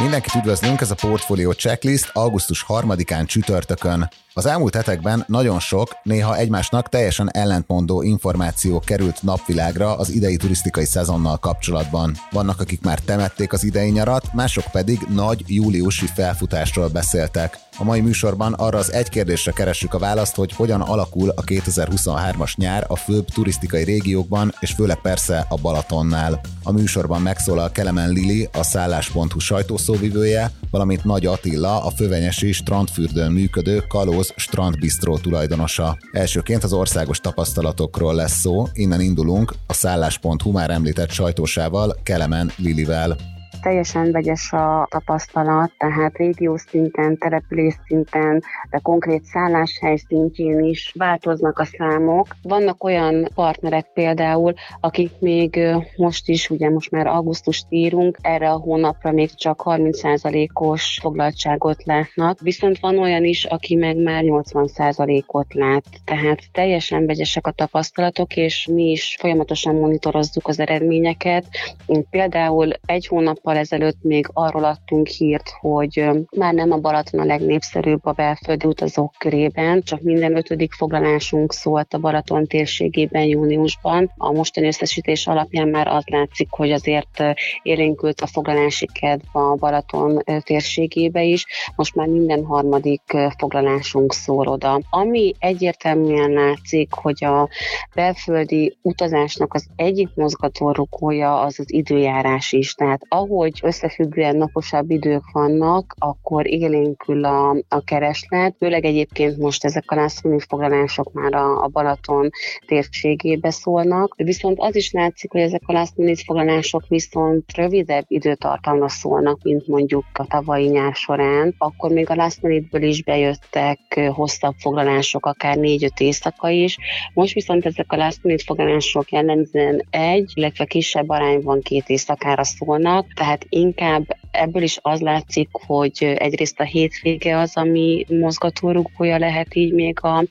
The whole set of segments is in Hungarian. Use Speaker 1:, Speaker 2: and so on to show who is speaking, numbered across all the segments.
Speaker 1: Mindenkit üdvözlünk, ez a Portfolio Checklist augusztus 3-án csütörtökön. Az elmúlt hetekben nagyon sok, néha egymásnak teljesen ellentmondó információ került napvilágra az idei turisztikai szezonnal kapcsolatban. Vannak, akik már temették az idei nyarat, mások pedig nagy júliusi felfutásról beszéltek. A mai műsorban arra az egy kérdésre keressük a választ, hogy hogyan alakul a 2023-as nyár a főbb turisztikai régiókban, és főleg persze a Balatonnál. A műsorban megszólal Kelemen Lili, a szállás.hu sajtószóvivője, valamint Nagy Attila, a fővenyesi strandfürdőn működő Kalóz strandbistró tulajdonosa. Elsőként az országos tapasztalatokról lesz szó, innen indulunk a szállás.hu már említett sajtósával, Kelemen Lilivel
Speaker 2: teljesen vegyes a tapasztalat, tehát régiós szinten, település szinten, de konkrét szálláshely szintjén is változnak a számok. Vannak olyan partnerek például, akik még most is, ugye most már augusztust írunk, erre a hónapra még csak 30%-os foglaltságot látnak, viszont van olyan is, aki meg már 80%-ot lát. Tehát teljesen vegyesek a tapasztalatok, és mi is folyamatosan monitorozzuk az eredményeket. Például egy hónap hónappal ezelőtt még arról adtunk hírt, hogy már nem a Balaton a legnépszerűbb a belföldi utazók körében, csak minden ötödik foglalásunk szólt a Balaton térségében júniusban. A mostani összesítés alapján már az látszik, hogy azért élénkült a foglalási kedv a Balaton térségébe is. Most már minden harmadik foglalásunk szól oda. Ami egyértelműen látszik, hogy a belföldi utazásnak az egyik mozgatórugója az az időjárás is. Tehát ahol hogy összefüggően naposabb idők vannak, akkor élénkül a, a kereslet, főleg egyébként most ezek a lászlói foglalások már a, a Balaton térségébe szólnak, viszont az is látszik, hogy ezek a lászlói foglalások viszont rövidebb időtartamra szólnak, mint mondjuk a tavalyi nyár során, akkor még a lászlóitből is bejöttek hosszabb foglalások, akár négy-öt éjszaka is. Most viszont ezek a lászlói foglalások jellemzően egy, illetve kisebb arányban két éjszakára szólnak, tehát tehát inkább ebből is az látszik, hogy egyrészt a hétvége az, ami mozgatórugója lehet így még a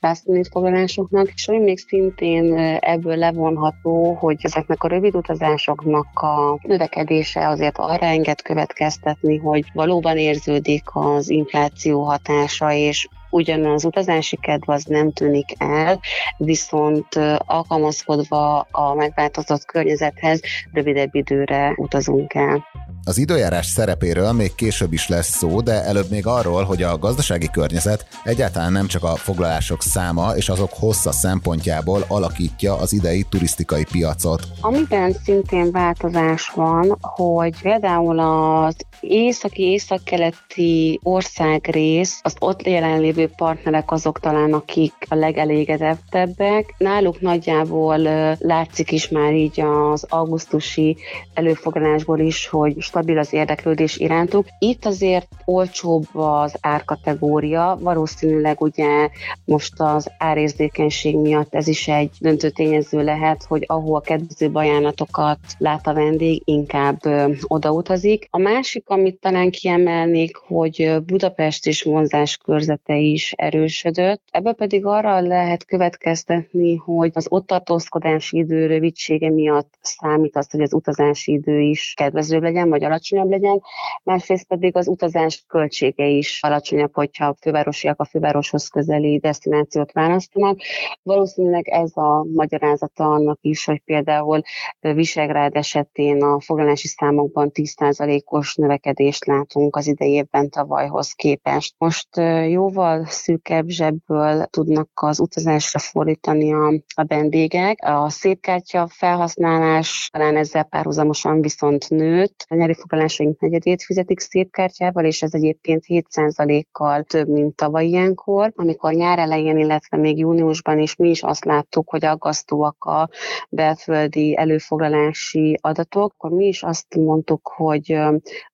Speaker 2: foglalásoknak, és ami még szintén ebből levonható, hogy ezeknek a rövid utazásoknak a növekedése azért arra enged következtetni, hogy valóban érződik az infláció hatása, és ugyan az utazási kedv az nem tűnik el, viszont alkalmazkodva a megváltozott környezethez rövidebb időre utazunk el.
Speaker 1: Az időjárás szerepéről még később is lesz szó, de előbb még arról, hogy a gazdasági környezet egyáltalán nem csak a foglalások száma és azok hossza szempontjából alakítja az idei turisztikai piacot.
Speaker 2: Amiben szintén változás van, hogy például az északi, északkeleti országrész, az ott jelenlévő partnerek azok talán, akik a legelégedettebbek. Náluk nagyjából látszik is már így az augusztusi előfoglalásból is, hogy stabil az érdeklődés irántuk. Itt azért olcsóbb az árkategória, valószínűleg ugye most az árérzékenység miatt ez is egy döntő tényező lehet, hogy ahol kedvező ajánlatokat lát a vendég, inkább odautazik. A másik, amit talán kiemelnék, hogy Budapest és vonzás körzete is erősödött. Ebből pedig arra lehet következtetni, hogy az ott tartózkodási idő rövidsége miatt számít azt, hogy az utazási idő is kedvezőbb legyen, vagy alacsonyabb legyen, másrészt pedig az utazás költsége is alacsonyabb, hogyha a fővárosiak a fővároshoz közeli destinációt választanak. Valószínűleg ez a magyarázata annak is, hogy például Visegrád esetén a foglalási számokban 10%-os növekedést látunk az idei évben tavalyhoz képest. Most jóval szűkebb zsebből tudnak az utazásra fordítani a, a vendégek. A szépkártya felhasználás talán ezzel párhuzamosan viszont nőtt. A nyári foglalásaink negyedét fizetik szépkártyával, és ez egyébként 7%-kal több, mint tavaly ilyenkor. Amikor nyár elején, illetve még júniusban is mi is azt láttuk, hogy aggasztóak a belföldi előfoglalási adatok, akkor mi is azt mondtuk, hogy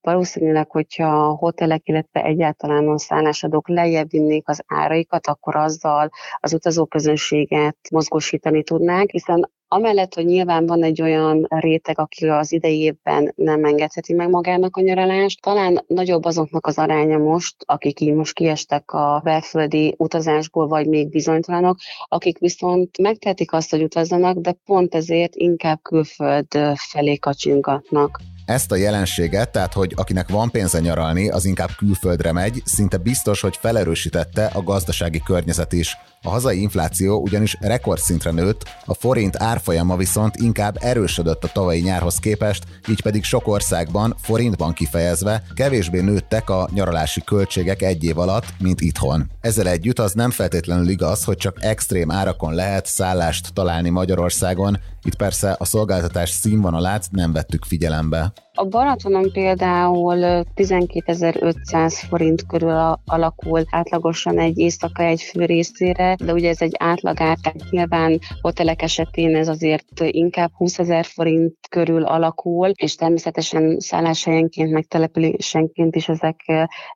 Speaker 2: valószínűleg, hogyha a hotelek, illetve egyáltalán a szállásadók lejjebb vinnék az áraikat, akkor azzal az utazóközönséget mozgósítani tudnánk, hiszen Amellett, hogy nyilván van egy olyan réteg, aki az idei évben nem engedheti meg magának a nyaralást, talán nagyobb azoknak az aránya most, akik így most kiestek a belföldi utazásból, vagy még bizonytalanok, akik viszont megtehetik azt, hogy utazzanak, de pont ezért inkább külföld felé kacsingatnak.
Speaker 1: Ezt a jelenséget, tehát hogy akinek van pénze nyaralni, az inkább külföldre megy, szinte biztos, hogy felerősítette a gazdasági környezet is. A hazai infláció ugyanis rekordszintre nőtt, a forint árfolyama viszont inkább erősödött a tavalyi nyárhoz képest, így pedig sok országban, forintban kifejezve, kevésbé nőttek a nyaralási költségek egy év alatt, mint itthon. Ezzel együtt az nem feltétlenül igaz, hogy csak extrém árakon lehet szállást találni Magyarországon, itt persze a szolgáltatás színvonalát nem vettük figyelembe.
Speaker 2: A Balatonon például 12.500 forint körül alakul átlagosan egy éjszaka egy fő részére, de ugye ez egy átlagár, tehát nyilván hotelek esetén ez azért inkább 20 ezer forint körül alakul, és természetesen szálláshelyenként, meg településenként is ezek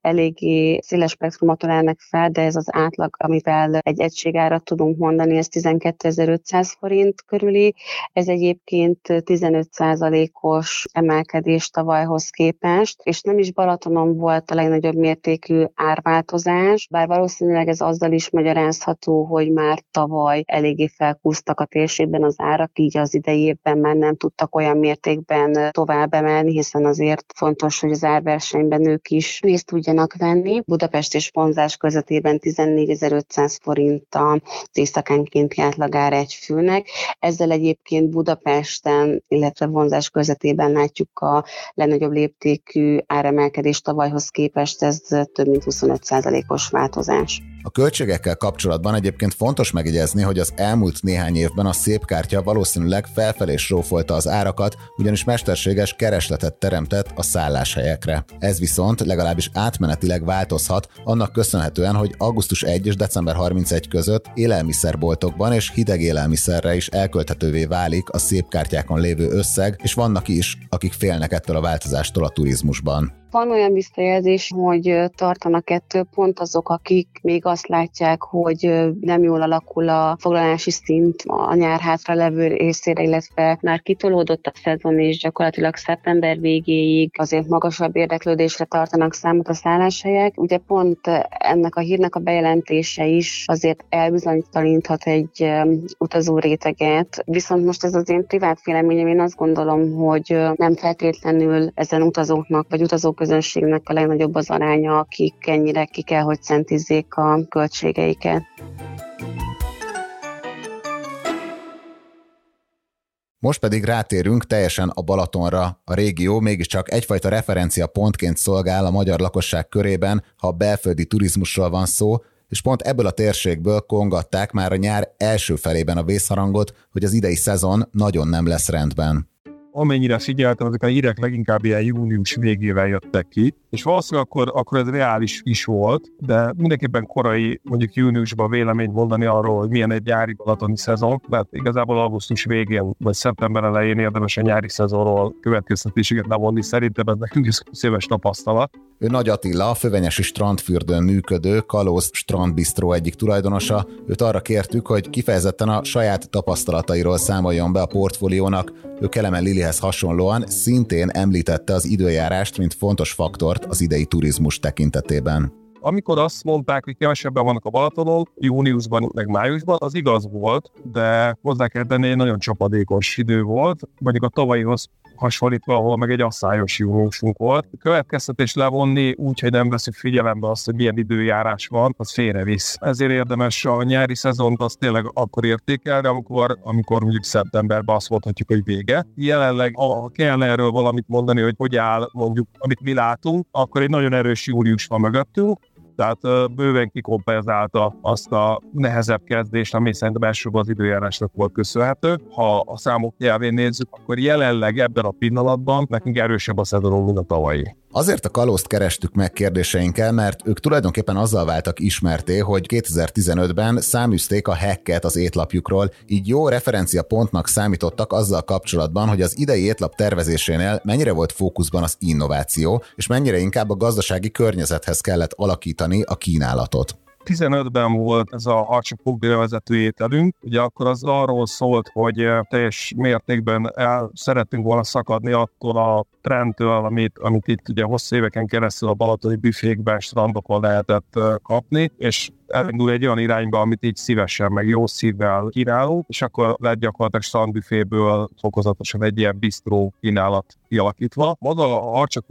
Speaker 2: eléggé széles spektrumot ölelnek fel, de ez az átlag, amivel egy egységárat tudunk mondani, ez 12.500 forint körüli. Ez egyébként 15%-os emelkedés emelkedés tavalyhoz képest, és nem is Balatonon volt a legnagyobb mértékű árváltozás, bár valószínűleg ez azzal is magyarázható, hogy már tavaly eléggé felkúztak a térségben az árak, így az idei évben már nem tudtak olyan mértékben tovább emelni, hiszen azért fontos, hogy az árversenyben ők is részt tudjanak venni. Budapest és vonzás közöttében 14.500 forint a éjszakánkénti átlagár egy főnek. Ezzel egyébként Budapesten, illetve vonzás közöttében látjuk a legnagyobb léptékű áremelkedés tavalyhoz képest ez több mint 25%-os változás.
Speaker 1: A költségekkel kapcsolatban egyébként fontos megjegyezni, hogy az elmúlt néhány évben a szép kártya valószínűleg felfelé srófolta az árakat, ugyanis mesterséges keresletet teremtett a szálláshelyekre. Ez viszont legalábbis átmenetileg változhat, annak köszönhetően, hogy augusztus 1 és december 31 között élelmiszerboltokban és hideg élelmiszerre is elkölthetővé válik a szép kártyákon lévő összeg, és vannak is, akik félnek ettől a változástól a turizmusban.
Speaker 2: Van olyan visszajelzés, hogy tartanak ettől pont azok, akik még azt látják, hogy nem jól alakul a foglalási szint a nyár hátra levő részére, illetve már kitolódott a szezon, és gyakorlatilag szeptember végéig azért magasabb érdeklődésre tartanak számot a szálláshelyek. Ugye pont ennek a hírnek a bejelentése is azért elbizonytalaníthat egy utazó réteget, viszont most ez az én privát véleményem, én azt gondolom, hogy nem feltétlenül ezen utazóknak vagy utazók közönségnek a legnagyobb az aránya, akik ennyire ki kell, hogy szentizzék a költségeiket.
Speaker 1: Most pedig rátérünk teljesen a Balatonra. A régió mégiscsak egyfajta referencia pontként szolgál a magyar lakosság körében, ha a belföldi turizmusról van szó, és pont ebből a térségből kongatták már a nyár első felében a vészharangot, hogy az idei szezon nagyon nem lesz rendben
Speaker 3: amennyire figyeltem, ezek a hírek leginkább ilyen június végével jöttek ki, és valószínűleg akkor, akkor ez reális is volt, de mindenképpen korai, mondjuk júniusban véleményt mondani arról, hogy milyen egy nyári balatoni szezon, mert igazából augusztus végén vagy szeptember elején érdemes a nyári szezonról következtetéseket levonni, szerintem ez nekünk is széves tapasztalat.
Speaker 1: Ő Nagy Attila, a Fővenyesi strandfürdőn működő Kalóz Strandbistró egyik tulajdonosa. Őt arra kértük, hogy kifejezetten a saját tapasztalatairól számoljon be a portfóliónak. Ő Kelemen Lilihez hasonlóan szintén említette az időjárást, mint fontos faktort az idei turizmus tekintetében.
Speaker 3: Amikor azt mondták, hogy kevesebben vannak a Balatonon, júniusban, meg májusban, az igaz volt, de hozzá kell tenni, egy nagyon csapadékos idő volt. Mondjuk a tavalyihoz hasonlítva, ahol meg egy asszályos júniusunk volt. Következtetés levonni úgy, hogy nem veszük figyelembe azt, hogy milyen időjárás van, az félrevisz. Ezért érdemes a nyári szezont azt tényleg akkor értékelni, amikor, amikor mondjuk szeptemberben azt mondhatjuk, hogy vége. Jelenleg, ha kell erről valamit mondani, hogy hogy áll mondjuk, amit mi látunk, akkor egy nagyon erős július van mögöttünk, tehát bőven kikompenzálta azt a nehezebb kezdést, ami szerintem elsősorban az időjárásnak volt köszönhető. Ha a számok nyelvén nézzük, akkor jelenleg ebben a pillanatban nekünk erősebb a szezonunk, mint a tavalyi.
Speaker 1: Azért a kalózt kerestük meg kérdéseinkkel, mert ők tulajdonképpen azzal váltak ismerté, hogy 2015-ben száműzték a hacket az étlapjukról, így jó referencia pontnak számítottak azzal kapcsolatban, hogy az idei étlap tervezésénél mennyire volt fókuszban az innováció, és mennyire inkább a gazdasági környezethez kellett alakítani a kínálatot.
Speaker 3: 15-ben volt ez a harcsapok vezető ételünk, ugye akkor az arról szólt, hogy teljes mértékben el szerettünk volna szakadni attól a trendtől, amit, amit itt ugye hosszú éveken keresztül a balatoni büfékben, strandokon lehetett kapni, és elindul egy olyan irányba, amit így szívesen, meg jó szívvel kínálunk, és akkor lett gyakorlatilag strandbüféből fokozatosan egy ilyen bistró kínálat kialakítva. Maga a harcsa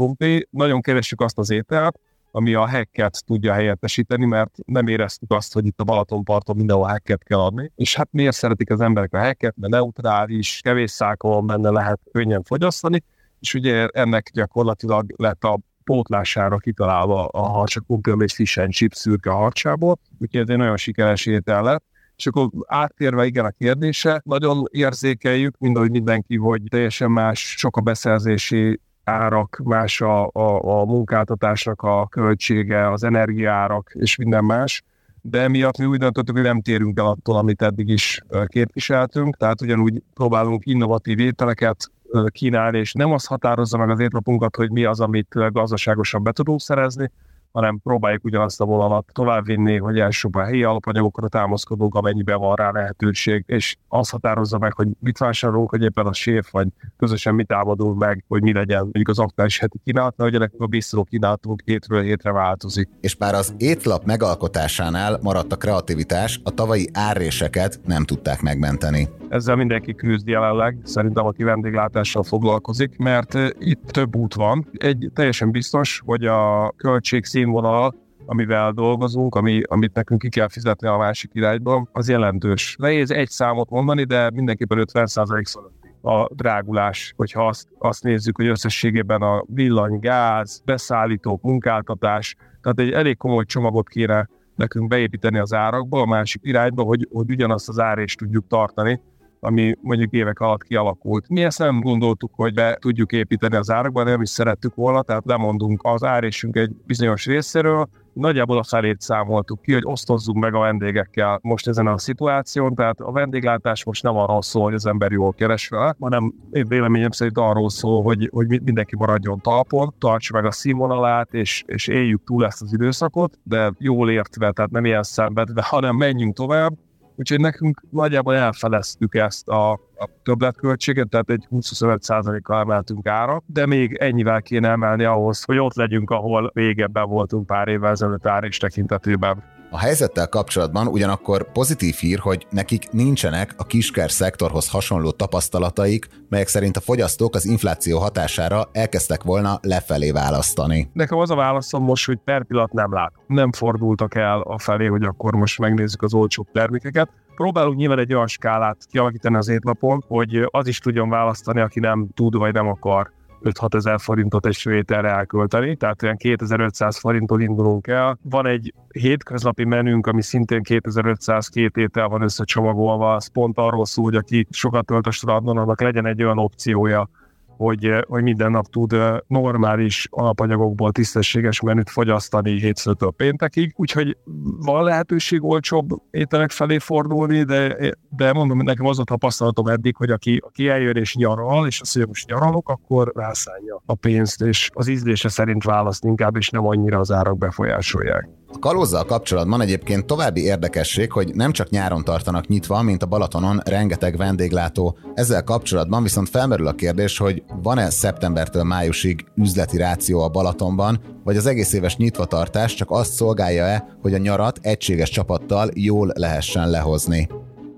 Speaker 3: nagyon keresjük azt az ételt, ami a hacket tudja helyettesíteni, mert nem éreztük azt, hogy itt a Balatonparton mindenhol hacket kell adni. És hát miért szeretik az emberek a hacket, mert neutrális, kevés szákon benne lehet könnyen fogyasztani, és ugye ennek gyakorlatilag lett a pótlására kitalálva a harcsakumpöm és fish and chips szürke harcsából, úgyhogy ez egy nagyon sikeres étel lett. És akkor áttérve igen a kérdése, nagyon érzékeljük, mind ahogy mindenki, hogy teljesen más, sok a beszerzési árak, más a, a, a munkáltatásnak a költsége, az energiárak és minden más, de emiatt mi úgy döntöttük, hogy nem térünk el attól, amit eddig is képviseltünk, tehát ugyanúgy próbálunk innovatív ételeket kínálni, és nem az határozza meg az étlapunkat, hogy mi az, amit gazdaságosan be tudunk szerezni, hanem próbáljuk ugyanazt a vonalat továbbvinni, hogy elsősorban helyi alapanyagokra támaszkodunk, amennyiben van rá lehetőség, és az határozza meg, hogy mit vásárolunk, hogy éppen a séf, vagy közösen mit támadunk meg, hogy mi legyen mondjuk az aktuális heti kínálat, mert ugye nekünk a bistró kínálatunk hétről hétre változik.
Speaker 1: És bár az étlap megalkotásánál maradt a kreativitás, a tavalyi árréseket nem tudták megmenteni.
Speaker 3: Ezzel mindenki küzd jelenleg, szerintem aki vendéglátással foglalkozik, mert itt több út van. Egy teljesen biztos, hogy a költség színvonal, amivel dolgozunk, ami, amit nekünk ki kell fizetni a másik irányba, az jelentős. Nehéz egy számot mondani, de mindenképpen 50% fölötti a drágulás, hogyha azt, azt nézzük, hogy összességében a villany, gáz, beszállítók, munkáltatás, tehát egy elég komoly csomagot kéne nekünk beépíteni az árakba, a másik irányba, hogy, hogy ugyanazt az árést tudjuk tartani, ami mondjuk évek alatt kialakult. Mi ezt nem gondoltuk, hogy be tudjuk építeni az árakba, nem is szerettük volna, tehát lemondunk az árésünk egy bizonyos részéről, nagyjából a felét számoltuk ki, hogy osztozzunk meg a vendégekkel most ezen a szituáción, tehát a vendéglátás most nem arról szól, hogy az ember jól keres vele, hanem én véleményem szerint arról szól, hogy, hogy mindenki maradjon talpon, tartsa meg a színvonalát, és, és éljük túl ezt az időszakot, de jól értve, tehát nem ilyen szenvedve, hanem menjünk tovább, Úgyhogy nekünk nagyjából elfeleztük ezt a, a többletköltséget, tehát egy 25%-kal emeltünk ára, de még ennyivel kéne emelni ahhoz, hogy ott legyünk, ahol régebben voltunk pár évvel ezelőtt ár és tekintetében.
Speaker 1: A helyzettel kapcsolatban ugyanakkor pozitív hír, hogy nekik nincsenek a kisker szektorhoz hasonló tapasztalataik, melyek szerint a fogyasztók az infláció hatására elkezdtek volna lefelé választani.
Speaker 3: Nekem az a válaszom most, hogy per pillanat nem lát. Nem fordultak el a felé, hogy akkor most megnézzük az olcsóbb termékeket. Próbálunk nyilván egy olyan skálát kialakítani az étlapon, hogy az is tudjon választani, aki nem tud vagy nem akar 5-6 ezer forintot egy sőételre elkölteni, tehát olyan 2500 forinttól indulunk el. Van egy hétköznapi menünk, ami szintén 2500 két étel van összecsomagolva, az pont arról szól, hogy aki sokat tölt a strandon, annak legyen egy olyan opciója, hogy, eh, hogy minden nap tud eh, normális alapanyagokból tisztességes menüt fogyasztani hétfőtől péntekig, úgyhogy van lehetőség olcsóbb ételek felé fordulni, de, de mondom, nekem az a tapasztalatom eddig, hogy aki, aki eljön és nyaral, és azt mondja, most nyaralok, akkor rászánja a pénzt, és az ízlése szerint választ inkább, és nem annyira az árak befolyásolják.
Speaker 1: A kalózzal kapcsolatban egyébként további érdekesség, hogy nem csak nyáron tartanak nyitva, mint a Balatonon rengeteg vendéglátó. Ezzel kapcsolatban viszont felmerül a kérdés, hogy van-e szeptembertől májusig üzleti ráció a Balatonban, vagy az egész éves nyitvatartás csak azt szolgálja-e, hogy a nyarat egységes csapattal jól lehessen lehozni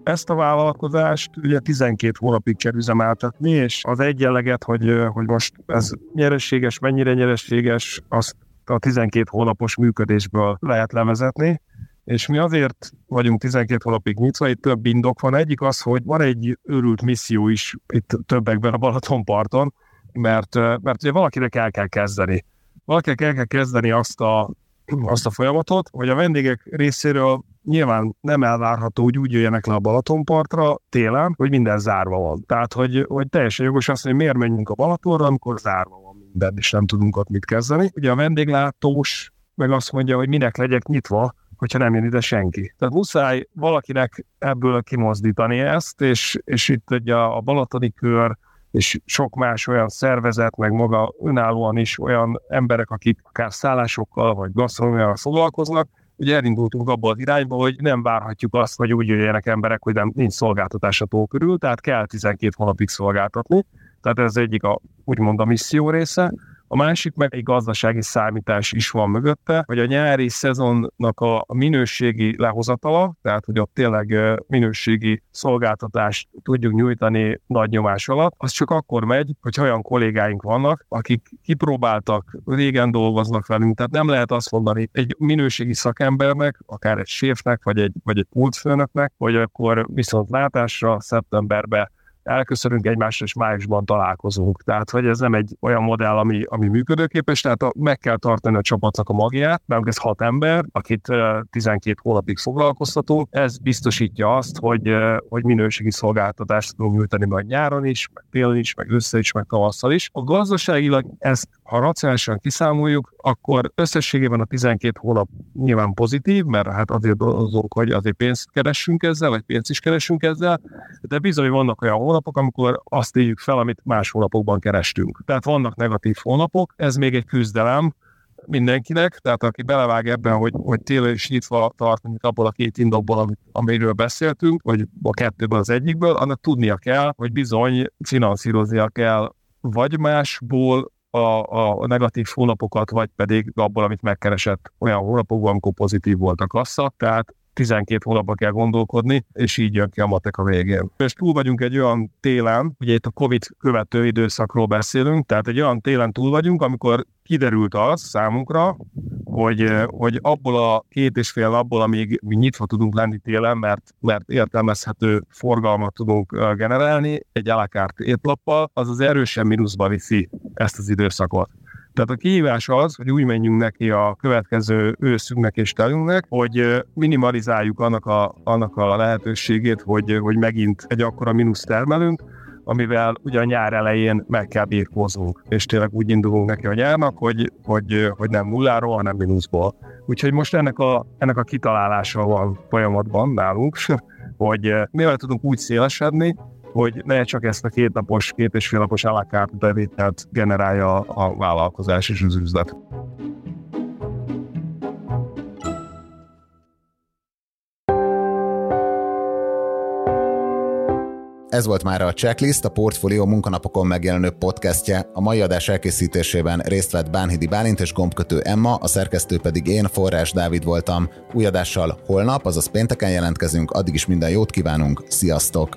Speaker 3: ezt a vállalkozást ugye 12 hónapig kell üzemeltetni, és az egyenleget, hogy, hogy most ez nyereséges, mennyire nyereséges, azt a 12 hónapos működésből lehet levezetni, és mi azért vagyunk 12 hónapig nyitva, itt több indok van. Egyik az, hogy van egy őrült misszió is itt többekben a Balatonparton, mert, mert ugye valakinek el kell kezdeni. Valakinek el kell kezdeni azt a, azt a folyamatot, hogy a vendégek részéről nyilván nem elvárható, hogy úgy jöjjenek le a Balatonpartra télen, hogy minden zárva van. Tehát, hogy, hogy teljesen jogos azt, hogy miért menjünk a Balatonra, amikor zárva van minden, és nem tudunk ott mit kezdeni. Ugye a vendéglátós meg azt mondja, hogy minek legyek nyitva, hogyha nem jön ide senki. Tehát muszáj valakinek ebből kimozdítani ezt, és, és itt ugye a Balatoni kör, és sok más olyan szervezet, meg maga önállóan is olyan emberek, akik akár szállásokkal vagy gasztronómiával foglalkoznak, ugye elindultunk abba az irányba, hogy nem várhatjuk azt, hogy úgy jöjjenek emberek, hogy nem nincs szolgáltatás a tó körül, tehát kell 12 hónapig szolgáltatni. Tehát ez egyik a, úgymond a misszió része. A másik meg egy gazdasági számítás is van mögötte, hogy a nyári szezonnak a minőségi lehozatala, tehát hogy ott tényleg minőségi szolgáltatást tudjuk nyújtani nagy nyomás alatt, az csak akkor megy, hogy olyan kollégáink vannak, akik kipróbáltak, régen dolgoznak velünk, tehát nem lehet azt mondani egy minőségi szakembernek, akár egy séfnek, vagy egy, vagy egy pultfőnöknek, hogy akkor viszont látásra szeptemberben elköszönünk egymásra, és májusban találkozunk. Tehát, hogy ez nem egy olyan modell, ami, ami működőképes, tehát a, meg kell tartani a csapatnak a magját, mert ez hat ember, akit 12 hónapig foglalkoztatunk, ez biztosítja azt, hogy, hogy minőségi szolgáltatást tudunk nyújtani majd nyáron is, meg télen is, meg össze is, meg tavasszal is. A gazdaságilag ezt, ha racionálisan kiszámoljuk, akkor összességében a 12 hónap nyilván pozitív, mert hát azért dolgozunk, hogy azért pénzt keressünk ezzel, vagy pénzt is keresünk ezzel, de bizony vannak olyan hónapok, amikor azt éljük fel, amit más hónapokban kerestünk. Tehát vannak negatív hónapok, ez még egy küzdelem, mindenkinek, tehát aki belevág ebben, hogy, hogy télen is nyitva tart, mint abból a két indokból, amiről beszéltünk, vagy a kettőből az egyikből, annak tudnia kell, hogy bizony finanszíroznia kell vagy másból, a, a negatív hónapokat, vagy pedig abból, amit megkeresett olyan hónapokban, amikor pozitív volt a kassa. Tehát 12 hónapba kell gondolkodni, és így jön ki a matek a végén. És túl vagyunk egy olyan télen, ugye itt a Covid követő időszakról beszélünk, tehát egy olyan télen túl vagyunk, amikor kiderült az számunkra, hogy, hogy abból a két és fél napból, amíg mi nyitva tudunk lenni télen, mert, mert értelmezhető forgalmat tudunk generálni egy alakárt étlappal, az az erősen mínuszba viszi ezt az időszakot. Tehát a kihívás az, hogy úgy menjünk neki a következő őszünknek és telünknek, hogy minimalizáljuk annak a, annak a lehetőségét, hogy, hogy megint egy akkora mínusz termelünk, amivel ugye a nyár elején meg kell birkóznunk, és tényleg úgy indulunk neki a nyárnak, hogy, hogy, hogy nem nulláról, hanem mínuszból. Úgyhogy most ennek a, ennek a kitalálása van folyamatban nálunk, hogy mivel tudunk úgy szélesedni, hogy ne csak ezt a két napos, két és fél napos alakárt bevételt generálja a vállalkozás és az üzlet.
Speaker 1: Ez volt már a Checklist, a Portfolio munkanapokon megjelenő podcastje. A mai adás elkészítésében részt vett Bánhidi Bálint és gombkötő Emma, a szerkesztő pedig én, Forrás Dávid voltam. Új adással holnap, azaz pénteken jelentkezünk, addig is minden jót kívánunk, sziasztok!